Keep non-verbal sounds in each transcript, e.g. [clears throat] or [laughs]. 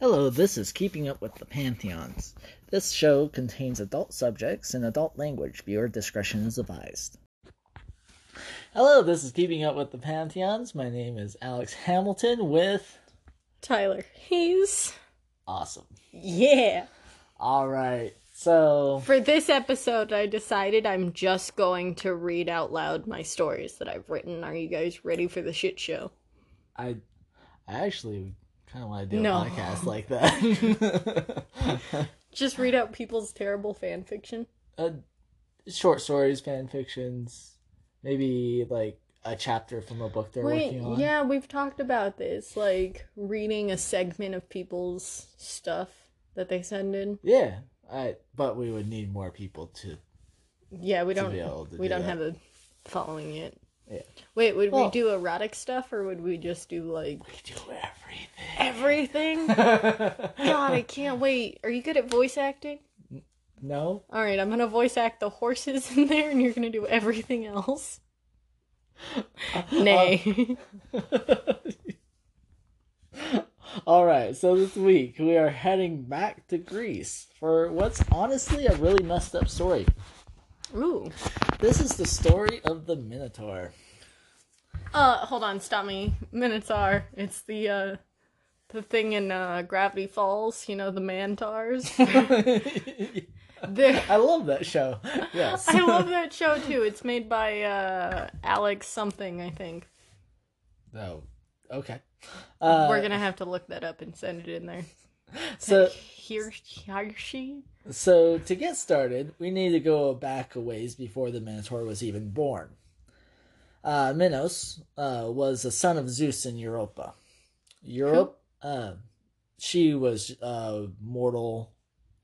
Hello, this is Keeping Up with the Pantheons. This show contains adult subjects and adult language. Viewer discretion is advised. Hello, this is Keeping Up with the Pantheons. My name is Alex Hamilton with. Tyler Hayes. Awesome. Yeah. All right, so. For this episode, I decided I'm just going to read out loud my stories that I've written. Are you guys ready for the shit show? I, I actually kind of want to do No. a podcast like [laughs] that. [laughs] Just read out people's terrible fan fiction. uh, short stories, fan fictions, maybe like a chapter from a book they're Wait, working on. yeah, we've talked about this. Like reading a segment of people's stuff that they send in. Yeah, I. But we would need more people to. Yeah, we don't. be able to we do don't that. have a following yet. Yeah. Wait, would Well- we do erotic stuff or would we just do like We do everything. everything? [laughs] God, I can't wait. Are you good at voice acting? no. All right, I'm gonna voice act the horses [laughs] in there, and you're gonna do everything else. Uh, Nay. Uh, [laughs] All right. So this week we are heading back to Greece for what's honestly a really messed up story. Ooh. This is the story of the Minotaur. Uh, hold on, stop me. Minotaur. It's the uh, the thing in uh, Gravity Falls. You know the Manotaurs. [laughs] I love that show. Yes. [laughs] I love that show too. It's made by uh, Alex something, I think. Oh, okay. Uh, We're gonna have to look that up and send it in there. [laughs] so Here, she. So to get started, we need to go back a ways before the Minotaur was even born. Uh, Minos uh, was a son of Zeus in Europa. Europe, uh, she was a mortal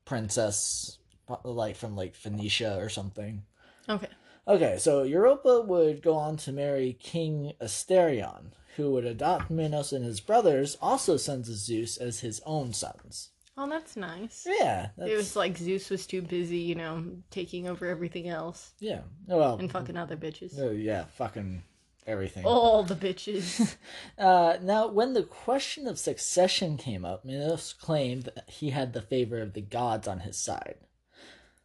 princess, like from like Phoenicia or something. Okay. Okay, so Europa would go on to marry King Asterion, who would adopt Minos and his brothers, also sons of Zeus, as his own sons. Oh, that's nice. Yeah, that's, It was like Zeus was too busy, you know, taking over everything else yeah. Well, and fucking other bitches. Oh yeah, fucking everything. All the bitches. [laughs] Uh, now, when the question of succession came up, Minos claimed that he had the favor of the gods on his side.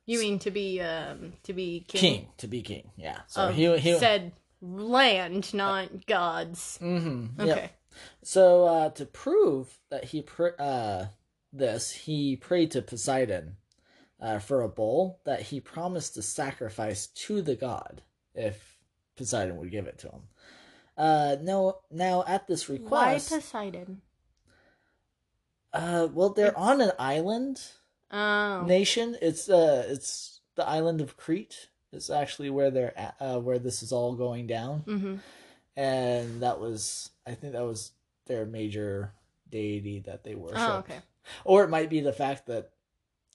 You mean to be um to be king? King, to be king, yeah. So of he he said land, not gods. Mm-hmm, Okay. So uh, to prove that he pr- uh, this, he prayed to Poseidon uh, for a bull that he promised to sacrifice to the god if Poseidon would give it to him. Uh, no, now at this request, Why Poseidon? uh, well, they're on an island. Oh. nation. It's uh, it's the island of Crete. Is actually where they're at, uh, where this is all going down, hmm and that was I think that was their major deity that they worship. Oh, okay. Or it might be the fact that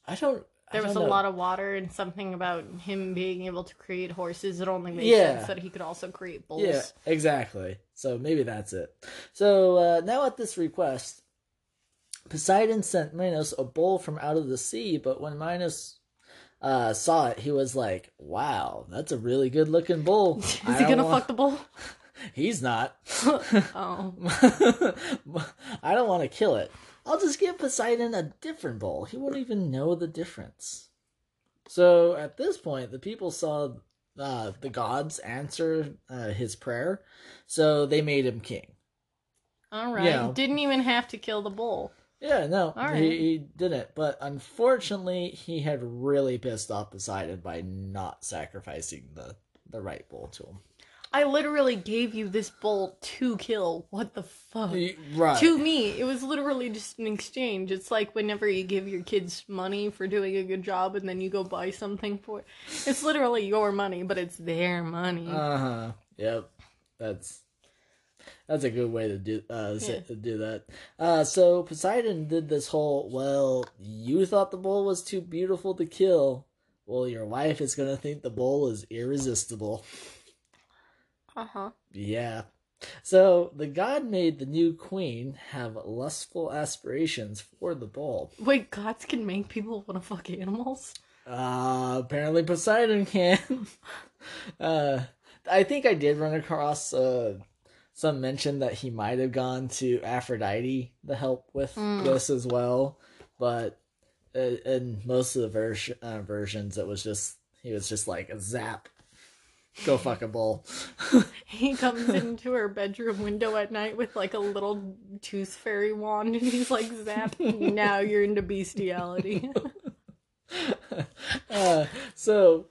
I don't. There I was a don't know. lot of water and something about him being able to create horses. It only made Yeah. sense that he could also create bulls. Yeah, exactly. So maybe that's it. So uh, now at this request, Poseidon sent Minos a bull from out of the sea, but when Minos uh, saw it, he was like, "Wow, that's a really good looking bull." [laughs] Is I he gonna want- fuck the bull? [laughs] He's not. [laughs] oh. I don't want to kill it. I'll just give Poseidon a different bull. He won't even know the difference. So at this point, the people saw uh, the gods answer uh, his prayer, so they made him king. All right. Yeah. Didn't even have to kill the bull. Yeah, no, All he, he didn't. But unfortunately, he had really pissed off Poseidon by not sacrificing the the right bull to him. I literally gave you this bull to kill. What the fuck? Right. To me, it was literally just an exchange. It's like whenever you give your kids money for doing a good job and then you go buy something for it. It's literally your money, but it's their money. Uh huh. Yep. That's that's a good way to do uh Yeah. to do that. Uh, so Poseidon did this whole. Well, you thought the bull was too beautiful to kill. Well, your wife is gonna think the bull is irresistible. Uh huh. Yeah. So the god made the new queen have lustful aspirations for the bull. Wait, gods can make people want to fuck animals? Uh, apparently Poseidon can. [laughs] uh, I think I did run across uh, some mention that he might have gone to Aphrodite to help with Mm. this as well, but uh, in most of the vers- uh, versions, it was just he was just like a zap, go [laughs] fuck a bull. [laughs] He comes into her bedroom window at night with like a little tooth fairy wand and he's like, Zap, now you're into bestiality. [laughs] uh, so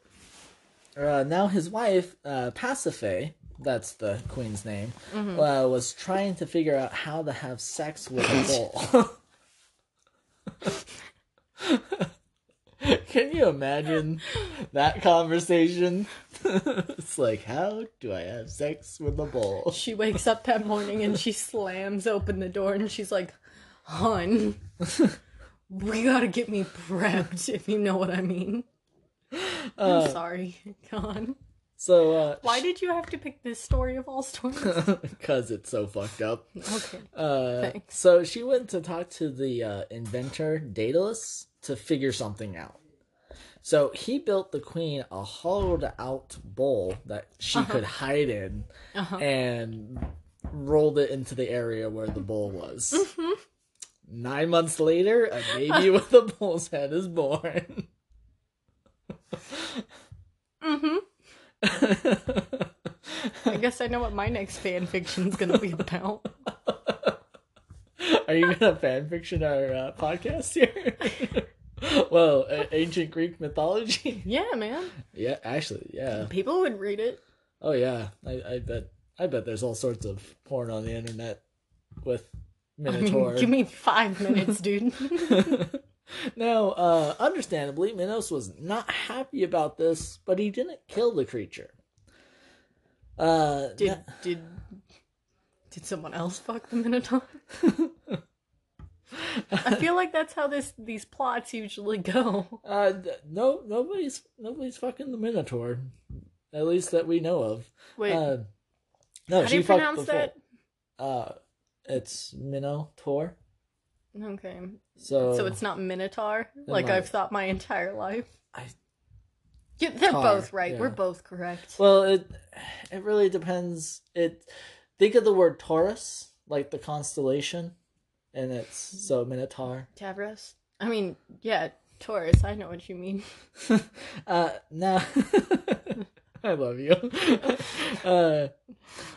uh, now his wife, uh, Pasiphae, that's the queen's name, uh, was trying to figure out how to have sex with a [laughs] bull. [laughs] Can you imagine that conversation? [laughs] it's like, how do I have sex with a bull? she wakes up that morning and she slams open the door and she's like, Hun, we gotta get me prepped, if you know what I mean. I'm sorry. Go on. So, uh, Why did you have to pick this story of all stories? [laughs] because it's so fucked up. Okay. Uh, Thanks. so she went to talk to the uh, inventor Daedalus to figure something out. So he built the queen a hollowed out bowl that she Uh-huh. could hide in and rolled it into the area where the bowl was. Mm-hmm. Nine months later, a baby [laughs] with a bull's head is born. [laughs] Mm-hmm. I guess I know what my next fan fiction's gonna be about. Are you gonna fan fiction our uh, podcast here? well, a- ancient Greek mythology. Yeah, man. yeah, actually, yeah. People would read it. Oh yeah, I, I bet. I bet there's all sorts of porn on the internet with I Minotaur. mean, give me five minutes, dude. [laughs] now, uh, understandably, Minos was not happy about this, but he didn't kill the creature. Uh, Did did did someone else fuck the Minotaur? I [laughs] feel like that's how this these plots usually go. uh, no, nobody's nobody's fucking the Minotaur, at least that we know of. Wait, Uh, no, how do you pronounce before. that? Uh, it's Minotaur. Okay, So, so it's not Minotaur, like I've thought my entire life. I- Yeah, they're Tar, both right. yeah. We're both correct. Well, it it really depends. It think of the word Taurus like the constellation, and it's so Minotaur. Tavros. I mean, yeah, Taurus. I know what you mean. [laughs] Uh, now [laughs] I love you. [laughs] uh,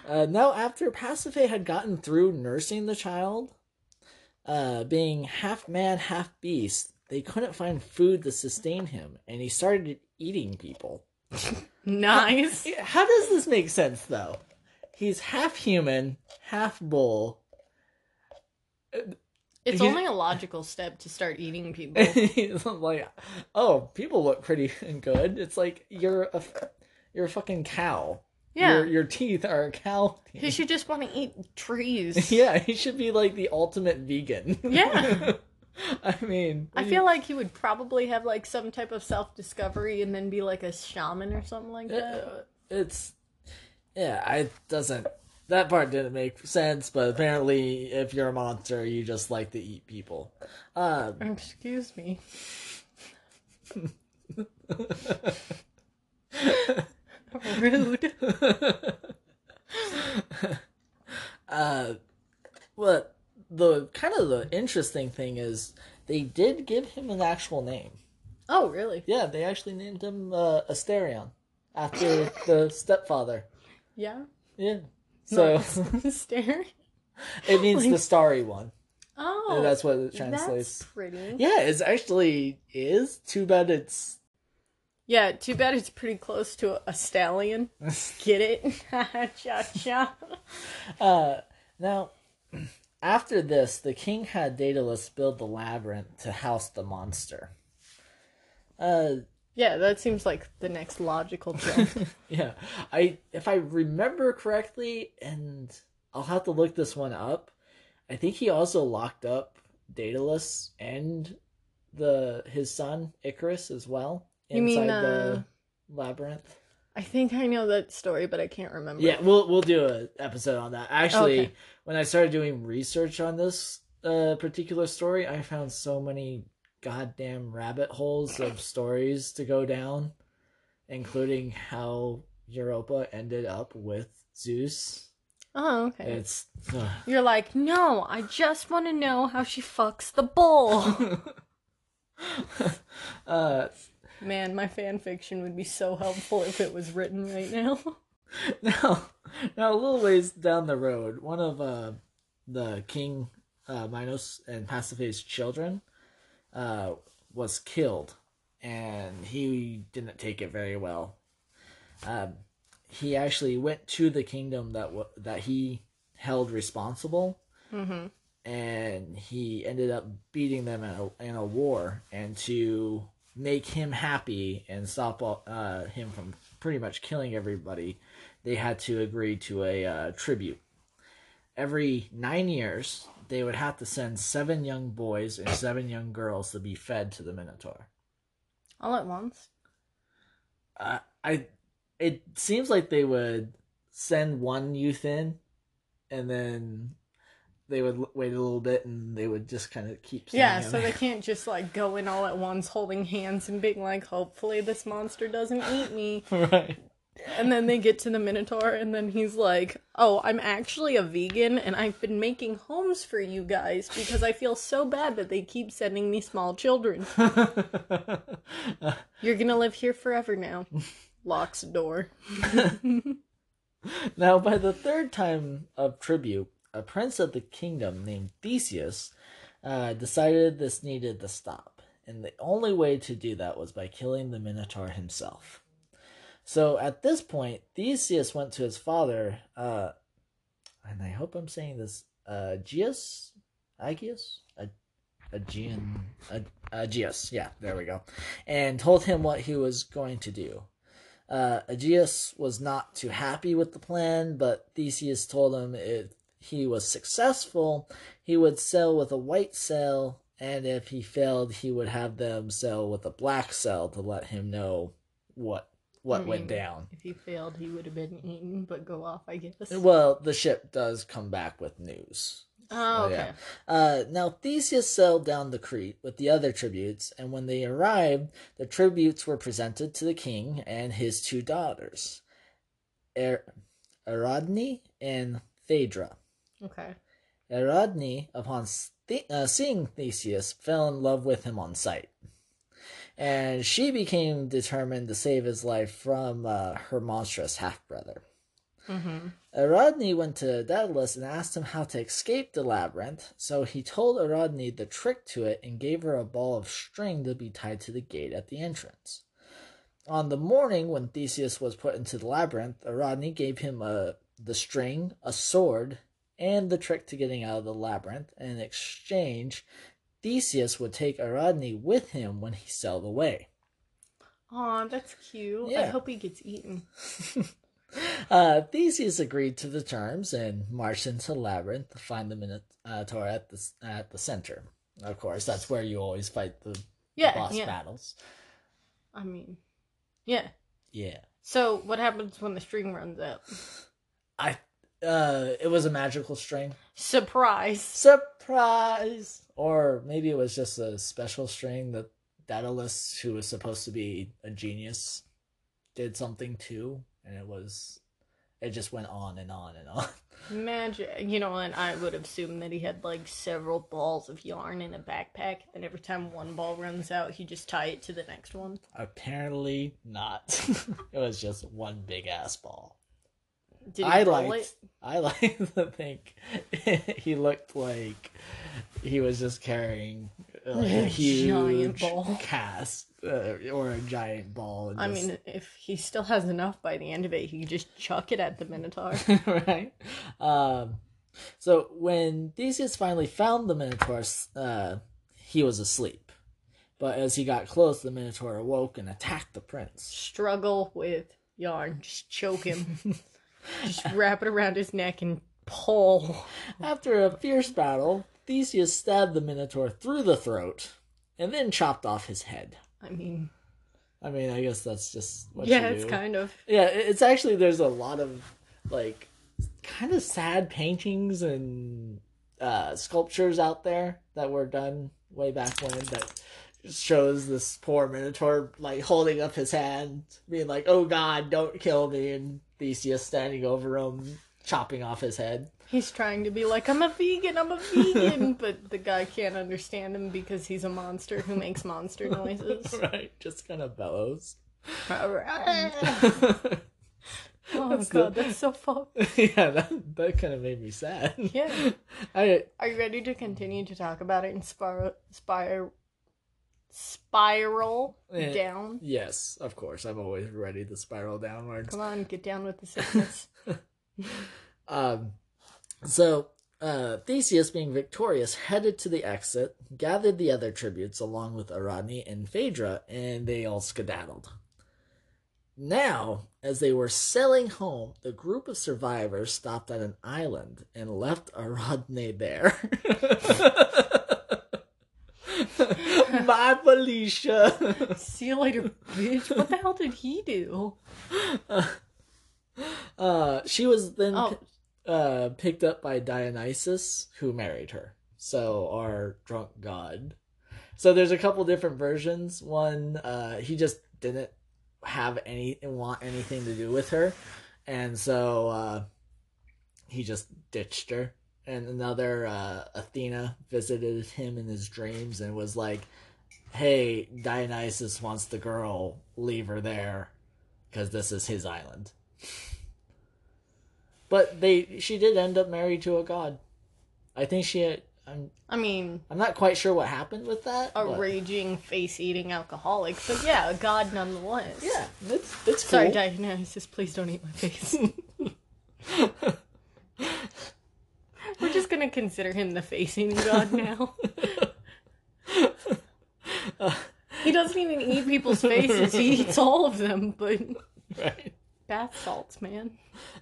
uh, now after Pasiphae had gotten through nursing the child, uh, being half man, half beast, they couldn't find food to sustain him, and he started eating people. [laughs] Nice. How does this make sense, though? He's half human, half bull. It's He's- only a logical step to start eating people. [laughs] He's like, oh, people look pretty and [laughs] good. It's like you're a, you're a fucking cow. Yeah. Your, your teeth are a cow. He should just want to eat trees. [laughs] Yeah, he should be like the ultimate vegan. Yeah. [laughs] I mean, I feel like he would probably have like some type of self discovery and then be like a shaman or something like that. Uh, it's yeah, it doesn't. That part didn't make sense, but apparently, if you're a monster, you just like to eat people. Uh, Excuse me. [laughs] [laughs] Rude. [laughs] uh, well, the kind of the interesting thing is they did give him an actual name. Oh, really? Yeah, they actually named him uh, Asterion after the stepfather. Yeah. Yeah. So [laughs] Stare. it means Like- the starry one. Oh, And that's what it that's translates. pretty. Yeah, it's actually is. Too bad it's Yeah, too bad it's pretty close to a stallion. [laughs] Get it? [laughs] cha cha. Uh, now, [clears throat] after this, the king had Daedalus build the labyrinth to house the monster. Uh, Yeah, that seems like the next logical [laughs] jump. yeah, I if I remember correctly, and I'll have to look this one up. I think he also locked up Daedalus and the his son Icarus as well You mean, inside uh, the labyrinth. I think I know that story, but I can't remember. Yeah, we'll we'll do an episode on that. Actually, Okay. when I started doing research on this uh, particular story, I found so many goddamn rabbit holes of stories to go down, including how Europa ended up with Zeus. Oh, okay. It's uh, You're like, no, I just want to know how she fucks the bull. [laughs] uh Man, my fan fiction would be so helpful if it was written right now. [laughs] now now a little ways down the road, one of uh the king uh Minos and Pasiphae's children uh was killed and he didn't take it very well. Um he actually went to the kingdom that w- that he held responsible Mm-hmm. and he ended up beating them in a, in a war and to make him happy and stop all- uh, him from pretty much killing everybody they had to agree to a uh, tribute every nine years they would have to send seven young boys and seven young girls to be fed to the minotaur All at once. uh, i it seems like they would send one youth in and then they would wait a little bit and they would just kind of keep Yeah, so they [laughs] can't just like go in all at once holding hands and being like, hopefully this monster doesn't eat me. [laughs] right And then they get to the Minotaur and then he's like, oh, I'm actually a vegan and I've been making homes for you guys because I feel so bad that they keep sending me small children. [laughs] You're gonna live here forever now. Locks door. now by the third time of tribute a prince of the kingdom named theseus uh, decided this needed to stop and the only way to do that was by killing the minotaur himself so at this point theseus went to his father uh, and i hope i'm saying this uh, Aegeus? Aegeus? Aegean, Aegeus, yeah, there we go, and told him what he was going to do. Uh, Aegeus was not too happy with the plan, but Theseus told him if he was successful, he would sail with a white sail, and if he failed, he would have them sail with a black sail to let him know what what I went mean, down. If he failed, he would have been eaten, but go off, I guess. Well, the ship does come back with news. Oh, okay. yeah. Uh, now Theseus sailed down the Crete with the other tributes, and when they arrived, the tributes were presented to the king and his two daughters, er- Ariadne and Phaedra. Okay. Ariadne, upon st- uh, seeing Theseus, fell in love with him on sight. And she became determined to save his life from uh, her monstrous half brother. Mm-hmm. Ariadne went to Daedalus and asked him how to escape the labyrinth, so he told Ariadne the trick to it and gave her a ball of string to be tied to the gate at the entrance. On the morning when Theseus was put into the labyrinth, Ariadne gave him a, the string, a sword, and the trick to getting out of the labyrinth, and in exchange, Theseus would take Ariadne with him when he sailed away. Aw, that's cute. I hope he gets eaten. [laughs] Uh, Theseus agreed to the terms and marched into the labyrinth to find the Minotaur at the at the center. Of course, that's where you always fight the, the boss yeah. battles. I mean, yeah. Yeah, So, what happens when the string runs out? I. Uh, it was a magical string. Surprise. Surprise! Or maybe it was just a special string that Daedalus, who was supposed to be a genius, did something to, and it was. It just went on and on and on. [laughs] Magic. You know, and I would assume that he had like several balls of yarn in a backpack, and every time one ball runs out, he just tie it to the next one. Apparently not. [laughs] it was just one big ass ball. Did he I liked. it? I like to think he looked like he was just carrying like, a [laughs] huge giant ball. cast uh, or a giant ball. and I just- mean, if he still has enough by the end of it, he could just chuck it at the Minotaur. [laughs] right? Um, so when Theseus finally found the Minotaur, uh, he was asleep. But as he got close, the Minotaur awoke and attacked the prince. Struggle with yarn. Just choke him. [laughs] just wrap it around his neck and pull. After a fierce battle, Theseus stabbed the Minotaur through the throat and then chopped off his head. I mean, I mean, I guess that's just what yeah, it's kind of. Yeah, it's actually there's a lot of like kind of sad paintings and uh, sculptures out there that were done way back when that shows this poor Minotaur like holding up his hand, being like, "Oh God, don't kill me," and Theseus standing over him. chopping off his head. He's trying to be like, I'm a vegan, I'm a vegan, [laughs] but the guy can't understand him because he's a monster who makes monster [laughs] noises. right, just kind of bellows. [laughs] oh That's god, the- that's so fucked. yeah, that, that kind of made me sad. Yeah. I Are you ready to continue to talk about it and spiral, spiral Eh. down? yes, of course, I'm always ready to spiral downwards. Come on, get down with the [laughs] sickness. Um, so uh, Theseus, being victorious, headed to the exit, gathered the other tributes along with Ariadne and Phaedra, and they all skedaddled. Now, as they were sailing home, the group of survivors stopped at an island and left Ariadne there. [laughs] [laughs] Bye, Felicia. [laughs] See you later, bitch. What the hell did he do? [laughs] Uh, she was then Oh, uh, picked up by Dionysus, who married her. So our drunk god. So there's a couple different versions. One, uh, he just didn't have any want anything to do with her, and so uh, he just ditched her. And another, uh, Athena visited him in his dreams and was like, "Hey, Dionysus wants the girl. Leave her there, because this is his island." But they, she did end up married to a god. I think she. I'm. I mean, I'm not quite sure what happened with that. a but- raging face-eating alcoholic, but yeah, a god nonetheless. Yeah, it's it's cool. Sorry, Dionysus, please don't eat my face. [laughs] We're just gonna consider him the face-eating god now. [laughs] he doesn't even eat people's faces; he eats [laughs] all of them. But right. bath salts, man.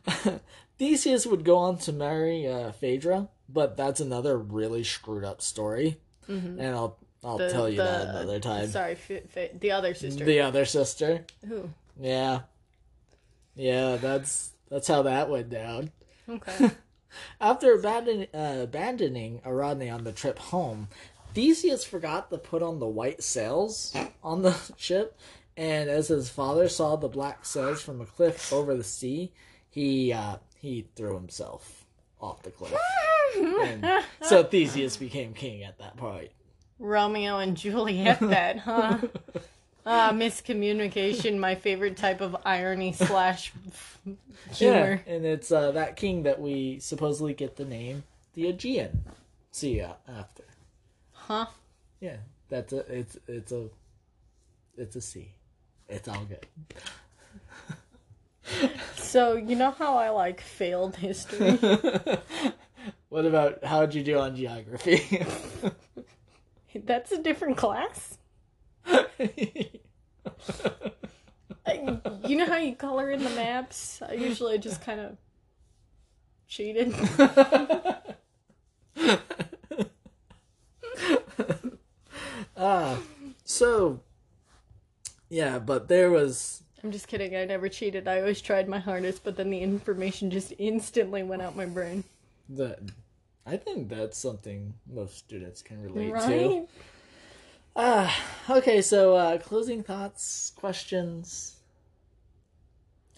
[laughs] Theseus would go on to marry uh, Phaedra, but that's another really screwed up story, and I'll I'll The- tell you that the- another time. Sorry, f- f- the other sister. The other sister, Who? yeah, yeah, that's that's how that went down. Okay. [laughs] After abandon, uh, abandoning Ariadne on the trip home, Theseus forgot to put on the white sails on the [laughs] ship, and as his father saw the black sails from a cliff over the sea, he uh, he threw himself off the cliff. and [laughs] so Theseus became king at that point. Romeo and Juliet, [laughs] that, huh? Ah, miscommunication, my favorite type of irony slash humor. Yeah, and it's uh, that king that we supposedly get the name the Aegean. See ya after. Huh? Yeah, that's a it's it's a it's a C. It's all good. [laughs] So, you know how I like failed history? [laughs] What about how'd you do on geography? [laughs] That's a different class. I, you know how you color in the maps? I usually just kind of cheated. Ah, so yeah, but there was I'm just kidding. I never cheated. I always tried my hardest, but then the information just instantly went out my brain. That, I think that's something most students can relate to. Right? Ah, okay. So uh, closing thoughts, questions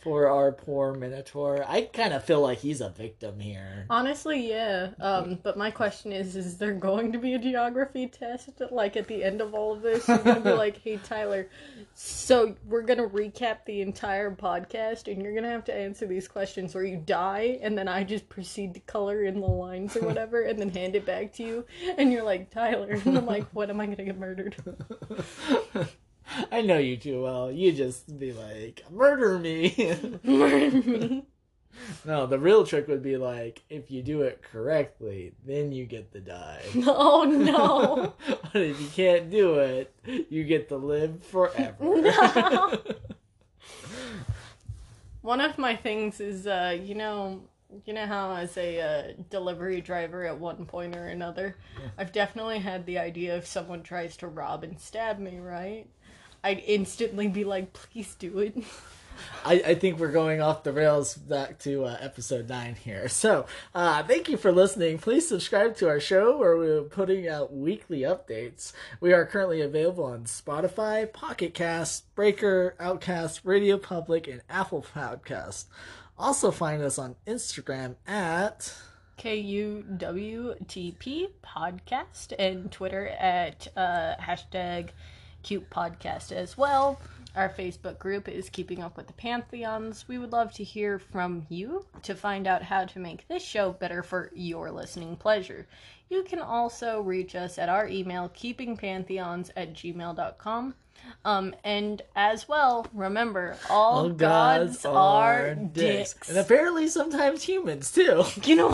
for our poor Minotaur. I kind of feel like he's a victim here. Honestly, yeah. Um, but my question is: Is there going to be a geography test? Like at the end of all of this, you're gonna be [laughs] like, "Hey, Tyler, so we're gonna recap the entire podcast, and you're gonna have to answer these questions, or you die, and then I just proceed to color in the lines or whatever, and then hand it back to you, and you're like, Tyler, and I'm like, what am I gonna get murdered? [laughs] [laughs] I know you too well. You just be like, murder me. Murder [laughs] me? no, the real trick would be like, if you do it correctly, then you get to die. [laughs] Oh no! but if you can't do it, you get to live forever. No. One of my things is, uh, you know, you know how as a uh, delivery driver at one point or another, I've definitely had the idea if someone tries to rob and stab me, right? I'd instantly be like, please do it. I, I think we're going off the rails back to uh, episode 9 here. [laughs] So, uh, thank you for listening. Please subscribe to our show where we're putting out weekly updates. We are currently available on Spotify, Pocket Cast, Breaker, Overcast, Radio Public, and Apple Podcast. Also, find us on Instagram at K U W T P podcast and Twitter at uh, hashtag cute podcast as well. Our Facebook group is Keeping Up with the Pantheons. We would love to hear from you to find out how to make this show better for your listening pleasure. You can also reach us at our email, keepingpantheons at gmail.com. Um, and as well, remember, all, gods, are dicks. And apparently sometimes humans too. You know